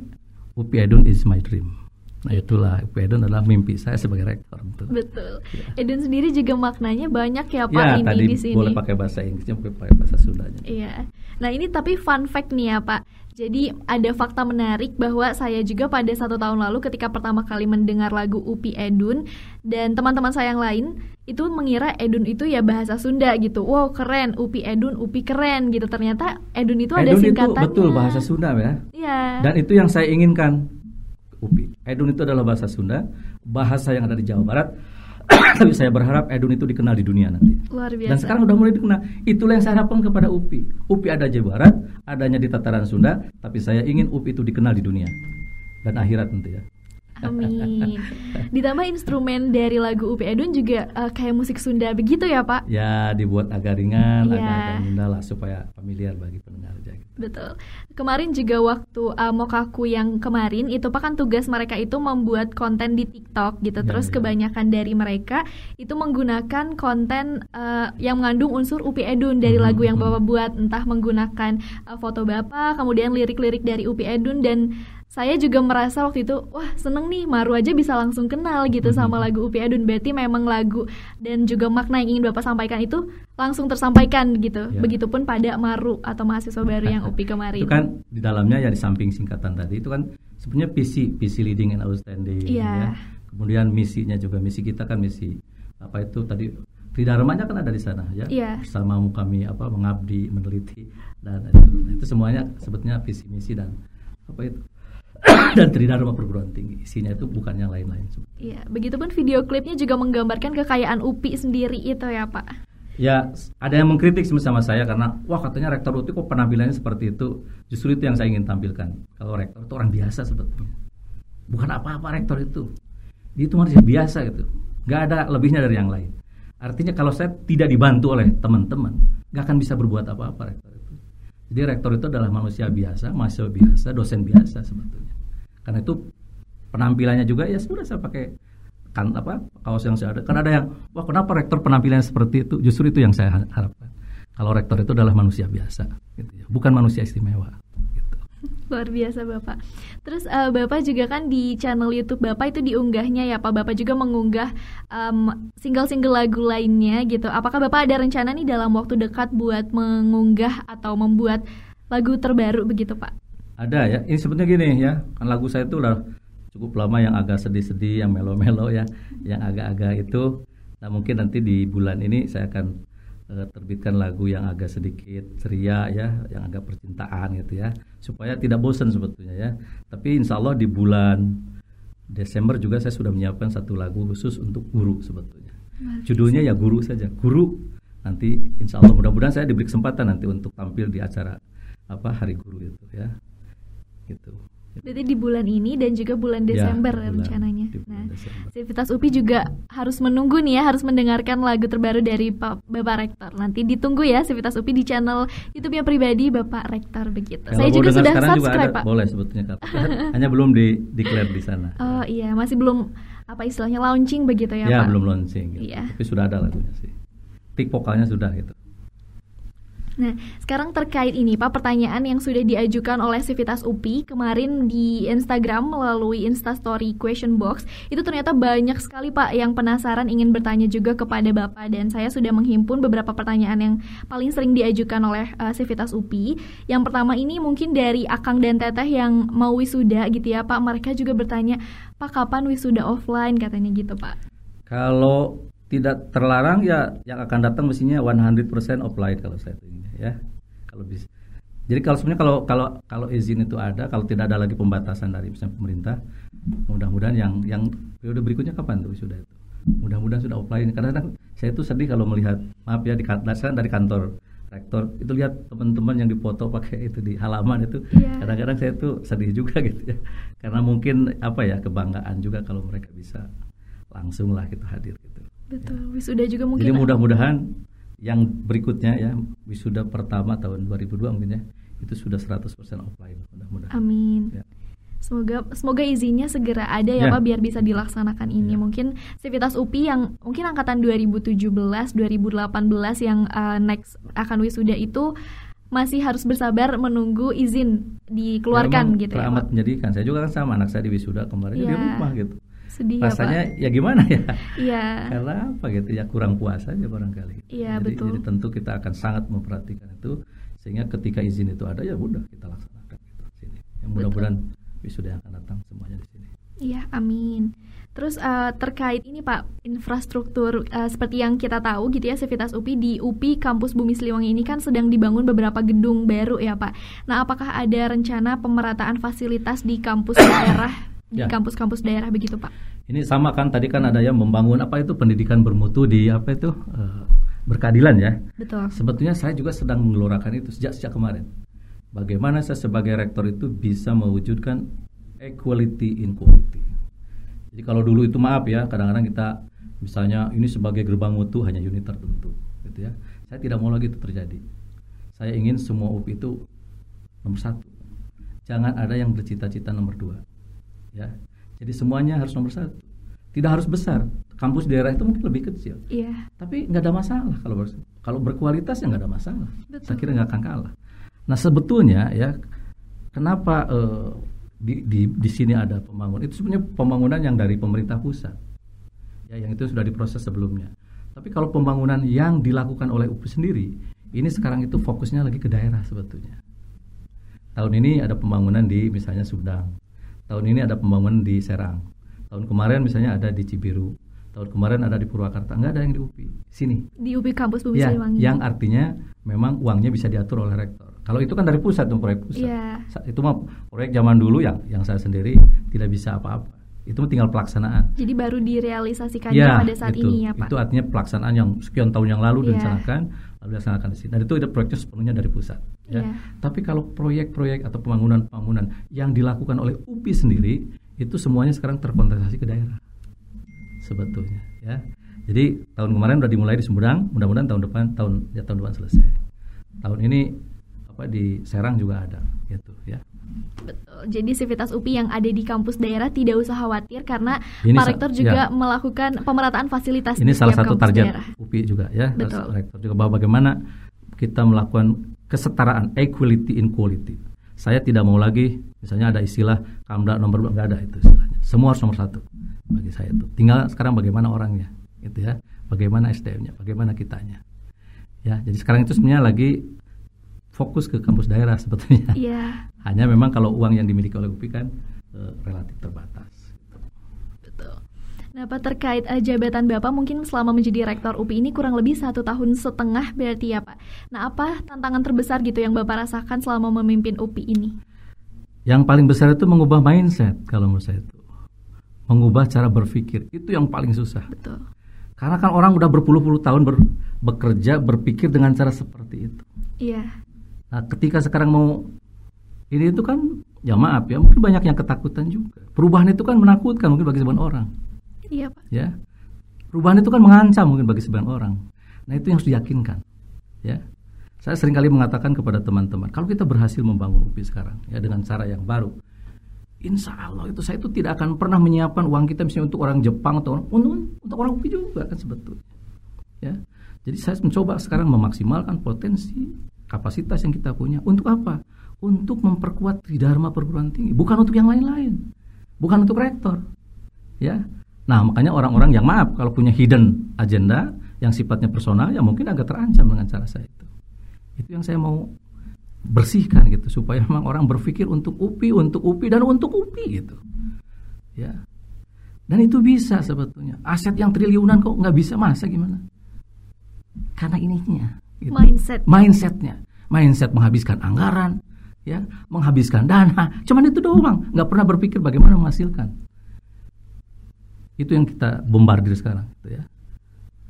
UPI Edun is my dream. Nah itulah UPI Edun adalah mimpi saya sebagai rektor.
Betul. Betul. Ya. Edun sendiri juga maknanya banyak ya Pak ya,
ini tadi
di sini.
boleh pakai bahasa Inggrisnya, boleh pakai bahasa Sundanya.
Iya. Nah ini tapi fun fact nih ya Pak. Jadi ada fakta menarik bahwa saya juga pada satu tahun lalu ketika pertama kali mendengar lagu Upi Edun dan teman-teman saya yang lain itu mengira Edun itu ya bahasa Sunda gitu. Wow keren, Upi Edun, Upi keren gitu. Ternyata Edun itu ada singkatannya.
Edun itu betul bahasa Sunda ya.
Iya.
Dan itu yang saya inginkan. Upi. Edun itu adalah bahasa Sunda, bahasa yang ada di Jawa Barat tapi saya berharap Edun itu dikenal di dunia nanti.
Luar biasa.
Dan sekarang udah mulai dikenal. Itulah yang saya harapkan kepada UPI. UPI ada Jawa Barat, adanya di tataran Sunda, tapi saya ingin UPI itu dikenal di dunia dan akhirat nanti ya.
Amin. Ditambah instrumen dari lagu Upi Edun juga uh, kayak musik Sunda begitu ya Pak?
Ya dibuat agak ringan, ya. agak, agak lah supaya familiar bagi pendengar aja. Gitu.
Betul. Kemarin juga waktu uh, Mokaku yang kemarin itu Pak kan tugas mereka itu membuat konten di TikTok gitu. Ya, Terus ya. kebanyakan dari mereka itu menggunakan konten uh, yang mengandung unsur Upi Edun dari hmm, lagu yang hmm. Bapak buat, entah menggunakan uh, foto Bapak, kemudian lirik-lirik dari Upi Edun dan saya juga merasa waktu itu wah seneng nih Maru aja bisa langsung kenal gitu sama lagu Upi Adun berarti memang lagu dan juga makna yang ingin Bapak sampaikan itu langsung tersampaikan gitu. Ya. Begitupun pada Maru atau mahasiswa baru yang Upi kemarin.
Itu kan di dalamnya ya di samping singkatan tadi itu kan sebenarnya visi visi leading and outstanding
ya.
ya. Kemudian misinya juga misi kita kan misi apa itu tadi Tridharmanya kan ada di sana ya.
ya.
Bersamamu kami apa mengabdi, meneliti dan itu, itu semuanya sebetulnya visi misi dan apa itu dan Tridharma perguruan tinggi isinya itu bukan yang lain-lain.
Iya, begitupun video klipnya juga menggambarkan kekayaan UPI sendiri itu ya Pak.
Ya, ada yang mengkritik sama saya karena wah katanya rektor UPI kok penampilannya seperti itu. Justru itu yang saya ingin tampilkan. Kalau rektor itu orang biasa sebetulnya. Bukan apa-apa rektor itu. Dia itu manusia biasa gitu. Gak ada lebihnya dari yang lain. Artinya kalau saya tidak dibantu oleh teman-teman, gak akan bisa berbuat apa-apa rektor. Jadi rektor itu adalah manusia biasa, mahasiswa biasa, dosen biasa sebetulnya. Karena itu penampilannya juga ya sudah saya pakai kan apa kaos yang saya ada. Karena ada yang wah kenapa rektor penampilannya seperti itu? Justru itu yang saya harapkan. Kalau rektor itu adalah manusia biasa, gitu ya. bukan manusia istimewa.
Luar biasa Bapak. Terus uh, Bapak juga kan di channel YouTube Bapak itu diunggahnya ya Pak. Bapak juga mengunggah um, single-single lagu lainnya gitu. Apakah Bapak ada rencana nih dalam waktu dekat buat mengunggah atau membuat lagu terbaru begitu Pak?
Ada ya. Ini sebetulnya gini ya. Kan lagu saya itu udah cukup lama yang agak sedih-sedih, yang melo-melo ya, yang agak-agak itu. Nah mungkin nanti di bulan ini saya akan uh, terbitkan lagu yang agak sedikit ceria ya, yang agak percintaan gitu ya, supaya tidak bosan sebetulnya ya. Tapi insya Allah di bulan Desember juga saya sudah menyiapkan satu lagu khusus untuk guru sebetulnya. Judulnya ya guru saja, guru. Nanti insya Allah mudah-mudahan saya diberi kesempatan nanti untuk tampil di acara apa Hari Guru itu ya. gitu.
Berarti di bulan ini dan juga bulan
Ya,
Desember
bulan-
rencananya.
di bulan
Nah,
Desember.
Sivitas UPI juga harus menunggu nih ya, harus mendengarkan lagu terbaru dari Pak Bapak Rektor. Nanti ditunggu ya Sivitas UPI di channel YouTube yang pribadi Bapak Rektor begitu.
Kalau
Saya juga sudah
sekarang juga
subscribe,
ada,
Pak.
Boleh sebetulnya Kak. Hanya belum di declare di sana.
Oh iya, masih belum apa istilahnya launching begitu ya,
ya
Pak?
belum launching gitu.
Iya.
Tapi sudah ada lagunya sih. Tik vokalnya sudah gitu.
Nah, sekarang terkait ini Pak, pertanyaan yang sudah diajukan oleh Sivitas UPI kemarin di Instagram melalui Instastory question box, itu ternyata banyak sekali Pak yang penasaran ingin bertanya juga kepada Bapak dan saya sudah menghimpun beberapa pertanyaan yang paling sering diajukan oleh uh, Sivitas UPI. Yang pertama ini mungkin dari Akang dan Teteh yang mau wisuda gitu ya Pak, mereka juga bertanya, "Pak, kapan wisuda offline?" katanya gitu, Pak.
Kalau tidak terlarang ya yang akan datang mestinya 100% offline kalau saya ini ya. Kalau bisa. Jadi kalau sebenarnya kalau kalau kalau izin itu ada, kalau tidak ada lagi pembatasan dari misalnya pemerintah, mudah-mudahan yang yang periode berikutnya kapan tuh sudah itu. Mudah-mudahan sudah offline. Karena kadang saya itu sedih kalau melihat maaf ya di kantor saya dari kantor rektor itu lihat teman-teman yang dipoto pakai itu di halaman itu
Iya.
kadang-kadang saya tuh sedih juga gitu ya karena mungkin apa ya kebanggaan juga kalau mereka bisa langsung lah kita hadir gitu
Betul, wisuda juga mungkin.
jadi mudah-mudahan yang berikutnya ya wisuda pertama tahun 2002 mungkin ya itu sudah 100% offline mudah-mudahan
Amin.
Ya.
Semoga semoga izinnya segera ada ya,
Ya.
Pak biar bisa dilaksanakan ini.
Ya.
Mungkin Sivitas UPI yang mungkin angkatan 2017, 2018 yang uh, next akan wisuda itu masih harus bersabar menunggu izin dikeluarkan
Ya,
gitu ya.
amat
Pak.
menyedihkan saya juga kan sama anak saya di wisuda kemarin ya di
Ya.
rumah gitu
Sedih
rasanya
ya,
ya gimana ya.
Iya.
karena apa gitu ya kurang puas aja barangkali
Iya, betul.
jadi tentu kita akan sangat memperhatikan itu sehingga ketika izin itu ada ya udah kita laksanakan gitu sini yang mudah-mudahan wisuda yang akan datang semuanya di sini
Iya, amin. Terus eh, terkait ini Pak, infrastruktur eh, seperti yang kita tahu gitu ya, Sivitas UPI di UPI Kampus Bumi Siliwangi ini kan sedang dibangun beberapa gedung baru ya Pak. Nah, apakah ada rencana pemerataan fasilitas di kampus daerah, di
Ya.
kampus-kampus daerah begitu Pak?
Ini sama kan tadi kan ada yang membangun apa itu pendidikan bermutu di apa itu eh, berkeadilan ya.
Betul.
Sebetulnya saya juga sedang menggelorakan itu sejak sejak kemarin. Bagaimana saya sebagai rektor itu bisa mewujudkan equality in quality. Jadi kalau dulu itu maaf ya, kadang-kadang kita misalnya ini sebagai gerbang mutu hanya unit tertentu, gitu ya. Saya tidak mau lagi itu terjadi. Saya ingin semua UPI itu nomor satu. Jangan ada yang bercita-cita nomor dua, ya. Jadi semuanya harus nomor satu. Tidak harus besar. Kampus daerah itu mungkin lebih kecil
Iya.
tapi nggak ada masalah kalau ber- kalau berkualitas ya nggak ada masalah
Betul.
saya kira nggak akan kalah nah sebetulnya ya kenapa eh, di, di di sini ada pembangunan itu sebenarnya pembangunan yang dari pemerintah pusat ya yang itu sudah diproses sebelumnya tapi kalau pembangunan yang dilakukan oleh UPI sendiri ini sekarang itu fokusnya lagi ke daerah sebetulnya tahun ini ada pembangunan di misalnya Sumedang tahun ini ada pembangunan di Serang tahun kemarin misalnya ada di Cibiru tahun kemarin ada di Purwakarta nggak ada yang di UPI sini
Di UPI Kampus Bumi
ya
Siliwangi.
yang artinya memang uangnya bisa diatur oleh rektor kalau itu kan dari pusat dong proyek pusat
Iya.
Sa- itu mah proyek zaman dulu yang yang saya sendiri tidak bisa apa-apa itu tinggal pelaksanaan
Jadi baru direalisasikannya
Ya,
pada saat
itu.
ini ya Pak.
Itu artinya pelaksanaan yang sekian tahun yang lalu
Iya.
dilaksanakan, lalu dilaksanakan di sini. Dan itu ada proyeknya sepenuhnya dari pusat. Ya.
Iya.
Tapi kalau proyek-proyek atau pembangunan-pembangunan yang dilakukan oleh UPI sendiri, itu semuanya sekarang terkonsentrasi ke daerah. Sebetulnya, ya. Jadi tahun kemarin sudah dimulai di Sumedang, mudah-mudahan tahun depan tahun ya tahun depan selesai. Tahun ini apa di Serang juga ada, gitu ya.
Betul. Jadi Sivitas UPI yang ada di kampus daerah tidak usah khawatir karena
Ini
Pak Rektor juga
ya.
melakukan pemerataan fasilitas
Ini
di
salah satu target
daerah.
UPI juga ya,
Betul.
rektor juga bahwa bagaimana kita melakukan kesetaraan equality in quality. Saya tidak mau lagi misalnya ada istilah kamda nomor dua nggak ada itu istilahnya. Semua harus nomor satu bagi saya itu. Tinggal sekarang bagaimana orangnya, gitu ya, bagaimana SDM-nya, bagaimana kitanya. Ya, jadi sekarang itu sebenarnya lagi fokus ke kampus daerah sebetulnya.
Iya,
Hanya memang kalau uang yang dimiliki oleh UPI kan eh, relatif terbatas.
betul. Nah, Pak terkait eh, jabatan Bapak mungkin selama menjadi rektor UPI ini kurang lebih satu tahun setengah berarti ya Pak. Nah, apa tantangan terbesar gitu yang Bapak rasakan selama memimpin UPI ini?
Yang paling besar itu mengubah mindset kalau menurut saya itu. Mengubah cara berpikir itu yang paling susah.
Betul.
Karena kan orang udah berpuluh-puluh tahun ber- bekerja berpikir dengan cara seperti itu.
Iya,
Nah, ketika sekarang mau Ini itu kan ya maaf ya mungkin banyak yang ketakutan juga. Perubahan itu kan menakutkan mungkin bagi sebagian orang.
Iya pak.
Ya, perubahan itu kan mengancam mungkin bagi sebagian orang. Nah itu yang harus diyakinkan. Ya, saya sering kali mengatakan kepada teman-teman, kalau kita berhasil membangun UPI sekarang ya dengan cara yang baru, Insya Allah itu saya itu tidak akan pernah menyiapkan uang kita misalnya untuk orang Jepang atau untuk untuk orang UPI juga kan sebetulnya. Ya, jadi saya mencoba sekarang memaksimalkan potensi kapasitas yang kita punya untuk apa? Untuk memperkuat tridharma perguruan tinggi, bukan untuk yang lain-lain, bukan untuk rektor. Ya, nah makanya orang-orang yang maaf kalau punya hidden agenda yang sifatnya personal ya mungkin agak terancam dengan cara saya itu. Itu yang saya mau bersihkan gitu supaya memang orang berpikir untuk UPI, untuk UPI dan untuk UPI gitu. Ya. Dan itu bisa sebetulnya. Aset yang triliunan kok nggak bisa masa gimana? Karena ininya.
Gitu. Mindset.
Mindsetnya. Mindset menghabiskan anggaran, ya, menghabiskan dana. Cuman itu doang, nggak pernah berpikir bagaimana menghasilkan. Itu yang kita bombardir sekarang, gitu ya.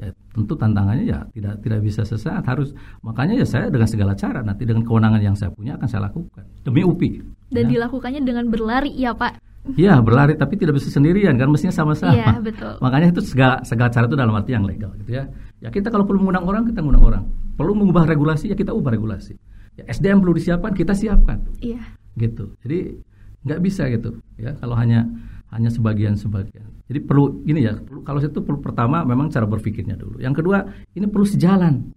Ya, tentu tantangannya ya tidak tidak bisa sesaat harus makanya ya saya dengan segala cara nanti dengan kewenangan yang saya punya akan saya lakukan demi UPI
dan
ya.
dilakukannya dengan berlari ya Pak
Iya berlari tapi tidak bisa sendirian kan mestinya sama-sama.
Iya betul.
Makanya itu segala segala cara itu dalam arti yang legal gitu ya. Ya kita kalau perlu mengundang orang kita mengundang orang. Perlu mengubah regulasi ya kita ubah regulasi. Ya, SDM perlu disiapkan kita siapkan.
Iya.
Gitu. Jadi nggak bisa gitu ya kalau hanya hanya sebagian sebagian. Jadi perlu ini ya perlu, kalau itu perlu pertama memang cara berpikirnya dulu. Yang kedua ini perlu sejalan.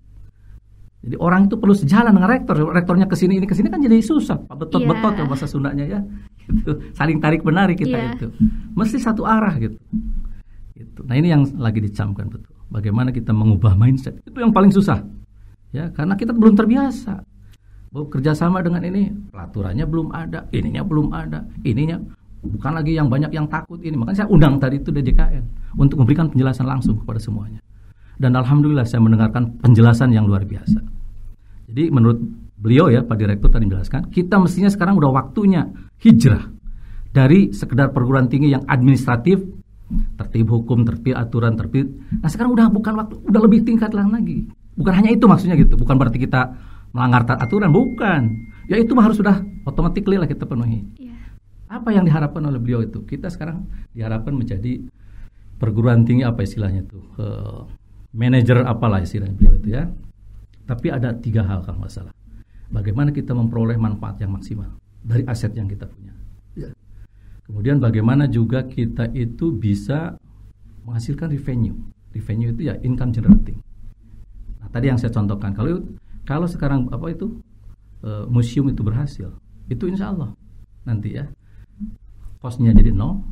Jadi orang itu perlu sejalan dengan rektor. Rektornya ke sini ini ke sini kan jadi susah. Betot-betot yeah. ya bahasa Sundanya ya. Gitu. Saling tarik menarik kita yeah. itu. Mesti satu arah gitu. Gitu. Nah, ini yang lagi dicamkan betul. Bagaimana kita mengubah mindset. Itu yang paling susah. Ya, karena kita belum terbiasa. Bahwa kerjasama dengan ini, pelaturannya belum ada, ininya belum ada, ininya bukan lagi yang banyak yang takut ini. Makanya saya undang tadi itu DJKN untuk memberikan penjelasan langsung kepada semuanya. Dan alhamdulillah saya mendengarkan penjelasan yang luar biasa. Jadi menurut beliau ya Pak Direktur tadi menjelaskan, kita mestinya sekarang udah waktunya hijrah dari sekedar perguruan tinggi yang administratif, tertib hukum, tertib aturan, tertib. Nah sekarang udah bukan waktu, udah lebih tingkat lagi. Bukan hanya itu maksudnya gitu, bukan berarti kita melanggar aturan, bukan. Ya itu harus sudah otomatis lah kita penuhi. Yeah. Apa yang diharapkan oleh beliau itu? Kita sekarang diharapkan menjadi perguruan tinggi apa istilahnya tuh? Uh, manajer apalah istilahnya beliau itu ya. Tapi ada tiga hal kalau nggak salah. Bagaimana kita memperoleh manfaat yang maksimal dari aset yang kita punya. Kemudian bagaimana juga kita itu bisa menghasilkan revenue. Revenue itu ya income generating. Nah, tadi yang saya contohkan kalau kalau sekarang apa itu e, museum itu berhasil, itu insya Allah nanti ya kosnya jadi nol,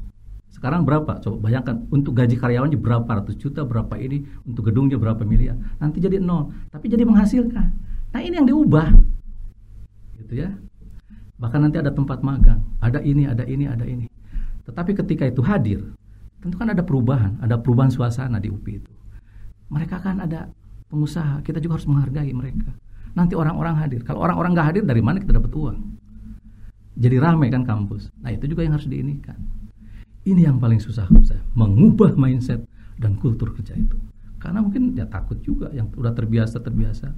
sekarang berapa? Coba bayangkan untuk gaji karyawannya berapa ratus juta, berapa ini, untuk gedungnya berapa miliar. Nanti jadi nol, tapi jadi menghasilkan. Nah ini yang diubah, gitu ya. Bahkan nanti ada tempat magang, ada ini, ada ini, ada ini. Tetapi ketika itu hadir, tentu kan ada perubahan, ada perubahan suasana di UPI itu. Mereka kan ada pengusaha, kita juga harus menghargai mereka. Nanti orang-orang hadir. Kalau orang-orang nggak hadir, dari mana kita dapat uang? Jadi ramai kan kampus. Nah itu juga yang harus diinikan. Ini yang paling susah saya, mengubah mindset dan kultur kerja itu. Karena mungkin ya takut juga yang udah terbiasa terbiasa.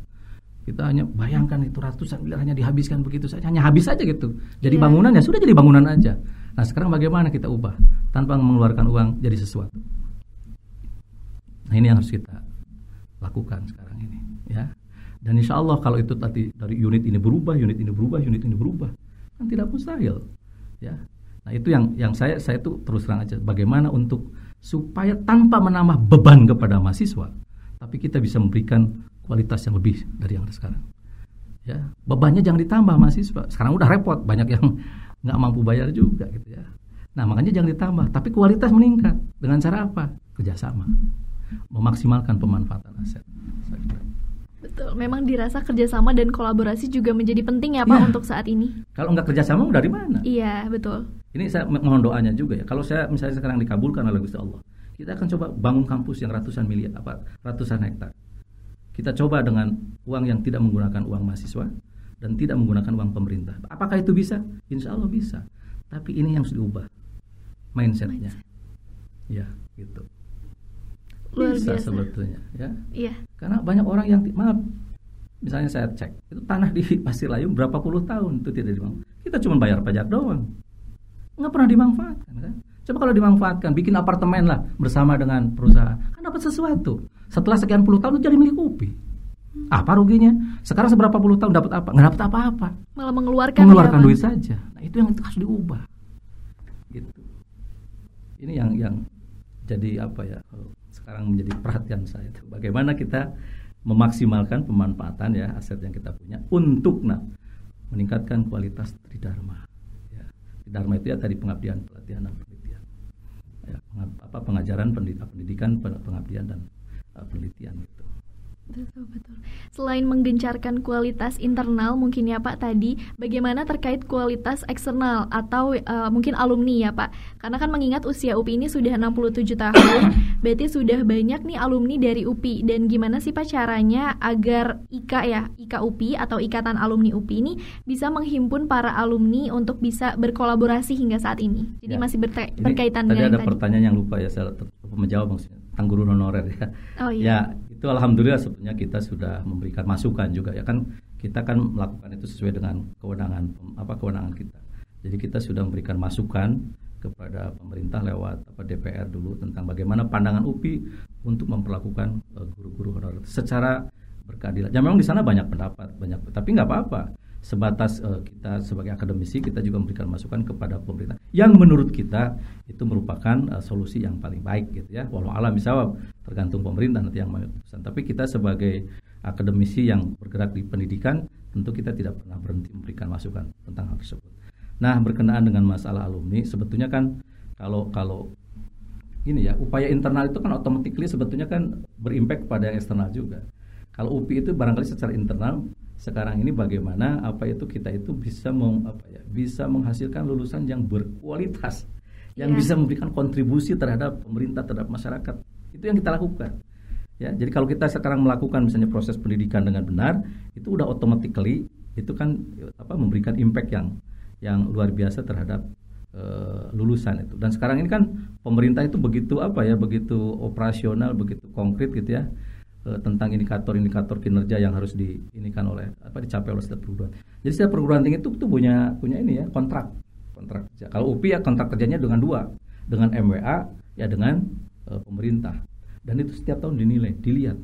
Kita hanya bayangkan itu ratusan miliar hanya dihabiskan begitu saja, hanya habis saja gitu. Jadi yeah. bangunan ya sudah jadi bangunan aja. Nah sekarang bagaimana kita ubah tanpa mengeluarkan uang jadi sesuatu. Nah ini yang harus kita lakukan sekarang ini, ya. Dan insya Allah kalau itu tadi dari unit ini berubah, unit ini berubah, unit ini berubah, kan tidak mustahil, ya. Nah itu yang yang saya saya itu terus terang aja bagaimana untuk supaya tanpa menambah beban kepada mahasiswa, tapi kita bisa memberikan kualitas yang lebih dari yang ada sekarang. Ya bebannya jangan ditambah mahasiswa. Sekarang udah repot, banyak yang nggak mampu bayar juga gitu ya. Nah makanya jangan ditambah, tapi kualitas meningkat dengan cara apa? Kerjasama, memaksimalkan pemanfaatan aset.
Betul, memang dirasa kerjasama dan kolaborasi juga menjadi penting ya Pak ya. untuk saat ini.
Kalau nggak kerjasama dari mana?
Iya betul.
Ini saya mohon doanya juga ya. Kalau saya misalnya sekarang dikabulkan oleh Gusti Allah, kita akan coba bangun kampus yang ratusan miliar, apa ratusan hektar. Kita coba dengan uang yang tidak menggunakan uang mahasiswa dan tidak menggunakan uang pemerintah. Apakah itu bisa? Insya Allah bisa. Tapi ini yang harus diubah mindsetnya. Mindset. Ya, gitu.
Luar
bisa
biasa.
sebetulnya ya
iya
karena banyak orang yang maaf misalnya saya cek itu tanah di Pasir Layu berapa puluh tahun itu tidak dimanfaatkan. Kita cuma bayar pajak doang, nggak pernah dimanfaatkan kan? Coba kalau dimanfaatkan, bikin apartemen lah bersama dengan perusahaan, kan dapat sesuatu. Setelah sekian puluh tahun itu jadi milik UPI. Apa ruginya? Sekarang seberapa puluh tahun dapat apa? Nggak dapat apa-apa.
Malah mengeluarkan
Mengeluarkan
ya,
duit saja. Nah itu yang harus diubah. Gitu. Ini yang yang jadi apa ya? Sekarang menjadi perhatian saya. itu. Bagaimana kita memaksimalkan pemanfaatan ya aset yang kita punya untuk nah meningkatkan kualitas tridharma. Ya. Tridharma itu ya tadi pengabdian, pelatihan dan penelitian. Ya, apa pengajaran, pendidikan, pendidikan, pengabdian dan uh, penelitian itu.
Betul, betul. Selain menggencarkan kualitas internal mungkin ya Pak tadi, bagaimana terkait kualitas eksternal atau eh, mungkin alumni ya Pak? Karena kan mengingat usia UPI ini sudah 67 tahun, berarti sudah banyak nih alumni dari UPI dan gimana sih Pak caranya agar IKA ya, IKA UPI atau Ikatan Alumni UPI ini bisa menghimpun para alumni untuk bisa berkolaborasi hingga saat ini. Jadi
Ya.
masih berkaitan
tadi
dengan
ada
tadi.
pertanyaan yang lupa ya saya menjawab maksudnya tentang guru honorer ya.
Oh iya.
Ya, itu alhamdulillah sebenarnya kita sudah memberikan masukan juga ya kan kita kan melakukan itu sesuai dengan kewenangan apa kewenangan kita. Jadi kita sudah memberikan masukan kepada pemerintah lewat apa DPR dulu tentang bagaimana pandangan UPI untuk memperlakukan eh, guru-guru honorer secara berkeadilan. Ya memang di sana banyak pendapat, banyak tapi nggak apa-apa. Sebatas eh, kita sebagai akademisi kita juga memberikan masukan kepada pemerintah yang menurut kita itu merupakan eh, solusi yang paling baik gitu ya. Walau alam bisa tergantung pemerintah nanti yang keputusan. Tapi kita sebagai akademisi yang bergerak di pendidikan tentu kita tidak pernah berhenti memberikan masukan tentang hal tersebut. Nah, berkenaan dengan masalah alumni sebetulnya kan kalau kalau ini ya upaya internal itu kan automatically sebetulnya kan berimpact pada yang eksternal juga. Kalau UPI itu barangkali secara internal sekarang ini bagaimana apa itu kita itu bisa meng, apa ya bisa menghasilkan lulusan yang berkualitas yang
Ya.
bisa memberikan kontribusi terhadap pemerintah terhadap masyarakat. Itu yang kita lakukan. Ya jadi kalau kita sekarang melakukan misalnya proses pendidikan dengan benar itu udah automatically itu kan apa memberikan impact yang yang luar biasa terhadap eh, lulusan itu. Dan sekarang ini kan pemerintah itu begitu apa ya begitu operasional begitu konkret gitu ya tentang indikator-indikator kinerja yang harus diinikan oleh apa dicapai oleh setiap perguruan. Jadi setiap perguruan tinggi itu tuh punya punya ini ya kontrak kontrak kerja. Kalau UPI ya kontrak kerjanya dengan dua, dengan MWA ya dengan eh, pemerintah. Dan itu setiap tahun dinilai, dilihat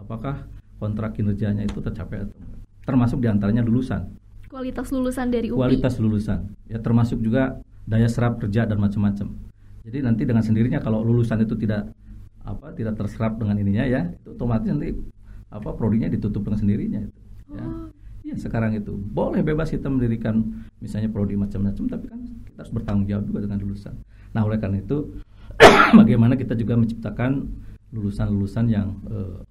apakah kontrak kinerjanya itu tercapai atau enggak. Termasuk di antaranya lulusan,
Kualitas lulusan dari UPI.
kualitas lulusan, ya termasuk juga daya serap kerja dan macam-macam. Jadi nanti dengan sendirinya kalau lulusan itu tidak apa tidak terserap dengan ininya ya, itu otomatis nanti apa prodinya ditutup dengan sendirinya itu. Ya.
Oh.
Iya sekarang itu boleh bebas kita mendirikan misalnya prodi macam-macam, tapi kan kita harus bertanggung jawab juga dengan lulusan. Nah oleh karena itu bagaimana kita juga menciptakan lulusan-lulusan yang eh,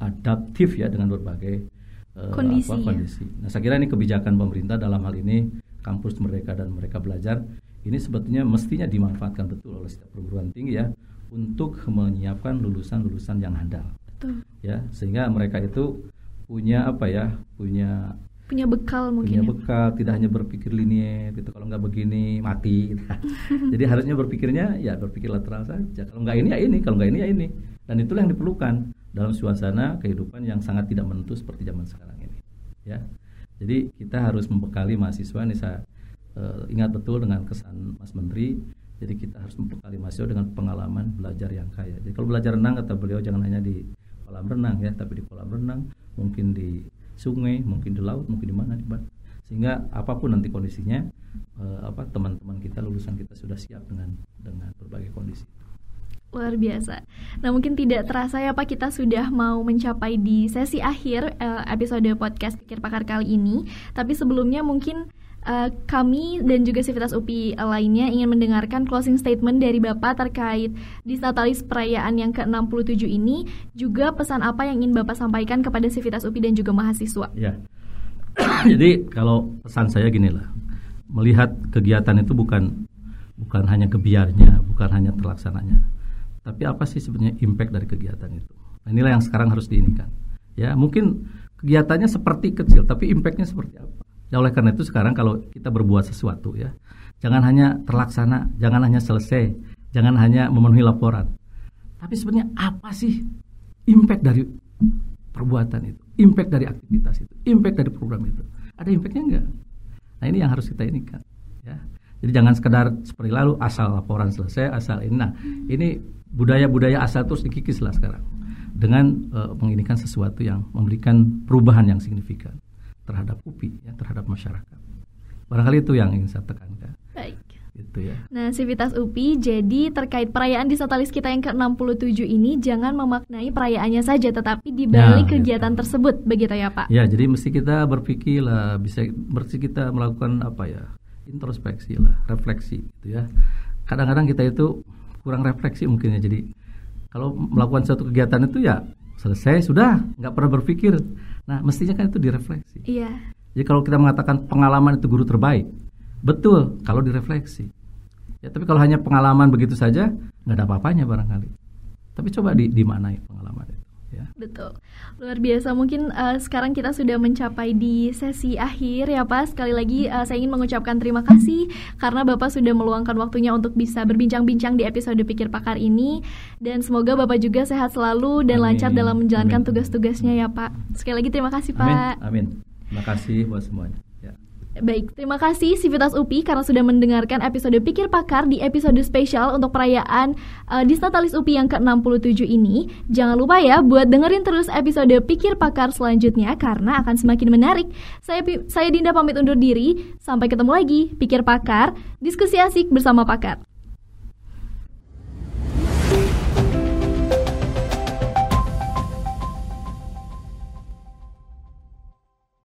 adaptif ya dengan berbagai eh,
Kondisi,
apa,
ya.
kondisi. Nah saya kira ini kebijakan pemerintah dalam hal ini kampus mereka dan mereka belajar ini sebetulnya mestinya dimanfaatkan betul oleh setiap perguruan tinggi ya untuk menyiapkan lulusan-lulusan yang handal
Betul.
ya sehingga mereka itu punya apa ya punya
Punya bekal mungkin.
punya
ya.
bekal tidak hanya berpikir linier gitu kalau nggak begini mati gitu. jadi harusnya berpikirnya ya berpikir lateral saja kalau nggak ini ya ini kalau nggak ini ya ini dan itulah yang diperlukan dalam suasana kehidupan yang sangat tidak menentu seperti zaman sekarang ini ya jadi kita harus membekali mahasiswa ini saya eh, ingat betul dengan kesan Mas Menteri jadi kita harus membekali mahasiswa dengan pengalaman belajar yang kaya jadi kalau belajar renang kata beliau jangan hanya di kolam renang ya tapi di kolam renang mungkin di sungai mungkin di laut mungkin di mana di mana sehingga apa pun nanti kondisinya eh, apa teman-teman kita lulusan kita sudah siap dengan dengan berbagai kondisi
Luar biasa. Nah, mungkin tidak terasa ya Pak kita sudah mau mencapai di sesi akhir eh, episode podcast Pikir Pakar kali ini. Tapi sebelumnya mungkin eh, kami dan juga Sivitas UPI lainnya ingin mendengarkan closing statement dari Bapak terkait Disnatalis perayaan yang ke-67 ini. Juga pesan apa yang ingin Bapak sampaikan kepada Sivitas UPI dan juga mahasiswa.
Ya. Jadi kalau pesan saya gini lah, melihat kegiatan itu bukan bukan hanya kebiarnya, bukan hanya terlaksananya, tapi apa sih sebenarnya impact dari kegiatan itu. Nah, inilah yang sekarang harus diinikan. Ya, mungkin kegiatannya seperti kecil, tapi impactnya seperti apa. Ya, oleh karena itu sekarang kalau kita berbuat sesuatu ya, jangan hanya terlaksana, jangan hanya selesai, jangan hanya memenuhi laporan, tapi sebenarnya apa sih impact dari perbuatan itu, impact dari aktivitas itu, impact dari program itu. Ada impactnya enggak? Nah ini yang harus kita ini kan, ya. Jadi jangan sekedar seperti lalu asal laporan selesai, asal ini. Nah ini budaya-budaya asal terus dikikis lah sekarang dengan uh, menginikan sesuatu yang memberikan perubahan yang signifikan terhadap UPI, ya, terhadap masyarakat. Barangkali itu yang ingin saya tekankan.
Baik.
Gitu ya.
Nah, Sivitas UPI, jadi terkait perayaan di Satalis kita yang ke-67 ini, jangan memaknai perayaannya saja, tetapi di balik
Nah,
kegiatan
gitu.
tersebut, begitu ya Pak?
Ya, jadi mesti kita berpikir lah, bisa mesti kita melakukan apa ya, introspeksi lah, refleksi, gitu ya. Kadang-kadang kita itu kurang refleksi mungkin ya, jadi kalau melakukan suatu kegiatan itu ya selesai sudah, nggak pernah berpikir. Nah, mestinya kan itu direfleksi.
Iya.
Jadi kalau kita mengatakan pengalaman itu guru terbaik, betul kalau direfleksi. Ya, tapi kalau hanya pengalaman begitu saja, nggak ada apa-apanya barangkali. Tapi coba di, dimanai pengalaman itu. Ya.
Betul, luar biasa. Mungkin uh, sekarang kita sudah mencapai di sesi akhir ya Pak. Sekali lagi uh, saya ingin mengucapkan terima kasih karena Bapak sudah meluangkan waktunya untuk bisa berbincang-bincang di episode Pikir Pakar ini. Dan semoga Bapak juga sehat selalu dan
Amin.
lancar dalam menjalankan tugas-tugasnya ya Pak. Sekali lagi terima kasih Pak.
Amin. Amin. Terima kasih buat semuanya.
Baik, terima kasih Sivitas UPI karena sudah mendengarkan episode Pikir Pakar di episode spesial untuk perayaan uh, Disnatalis UPI yang ke-67 ini. Jangan lupa ya buat dengerin terus episode Pikir Pakar selanjutnya karena akan semakin menarik. Saya saya Dinda pamit undur diri. Sampai ketemu lagi Pikir Pakar, diskusi asik bersama pakar.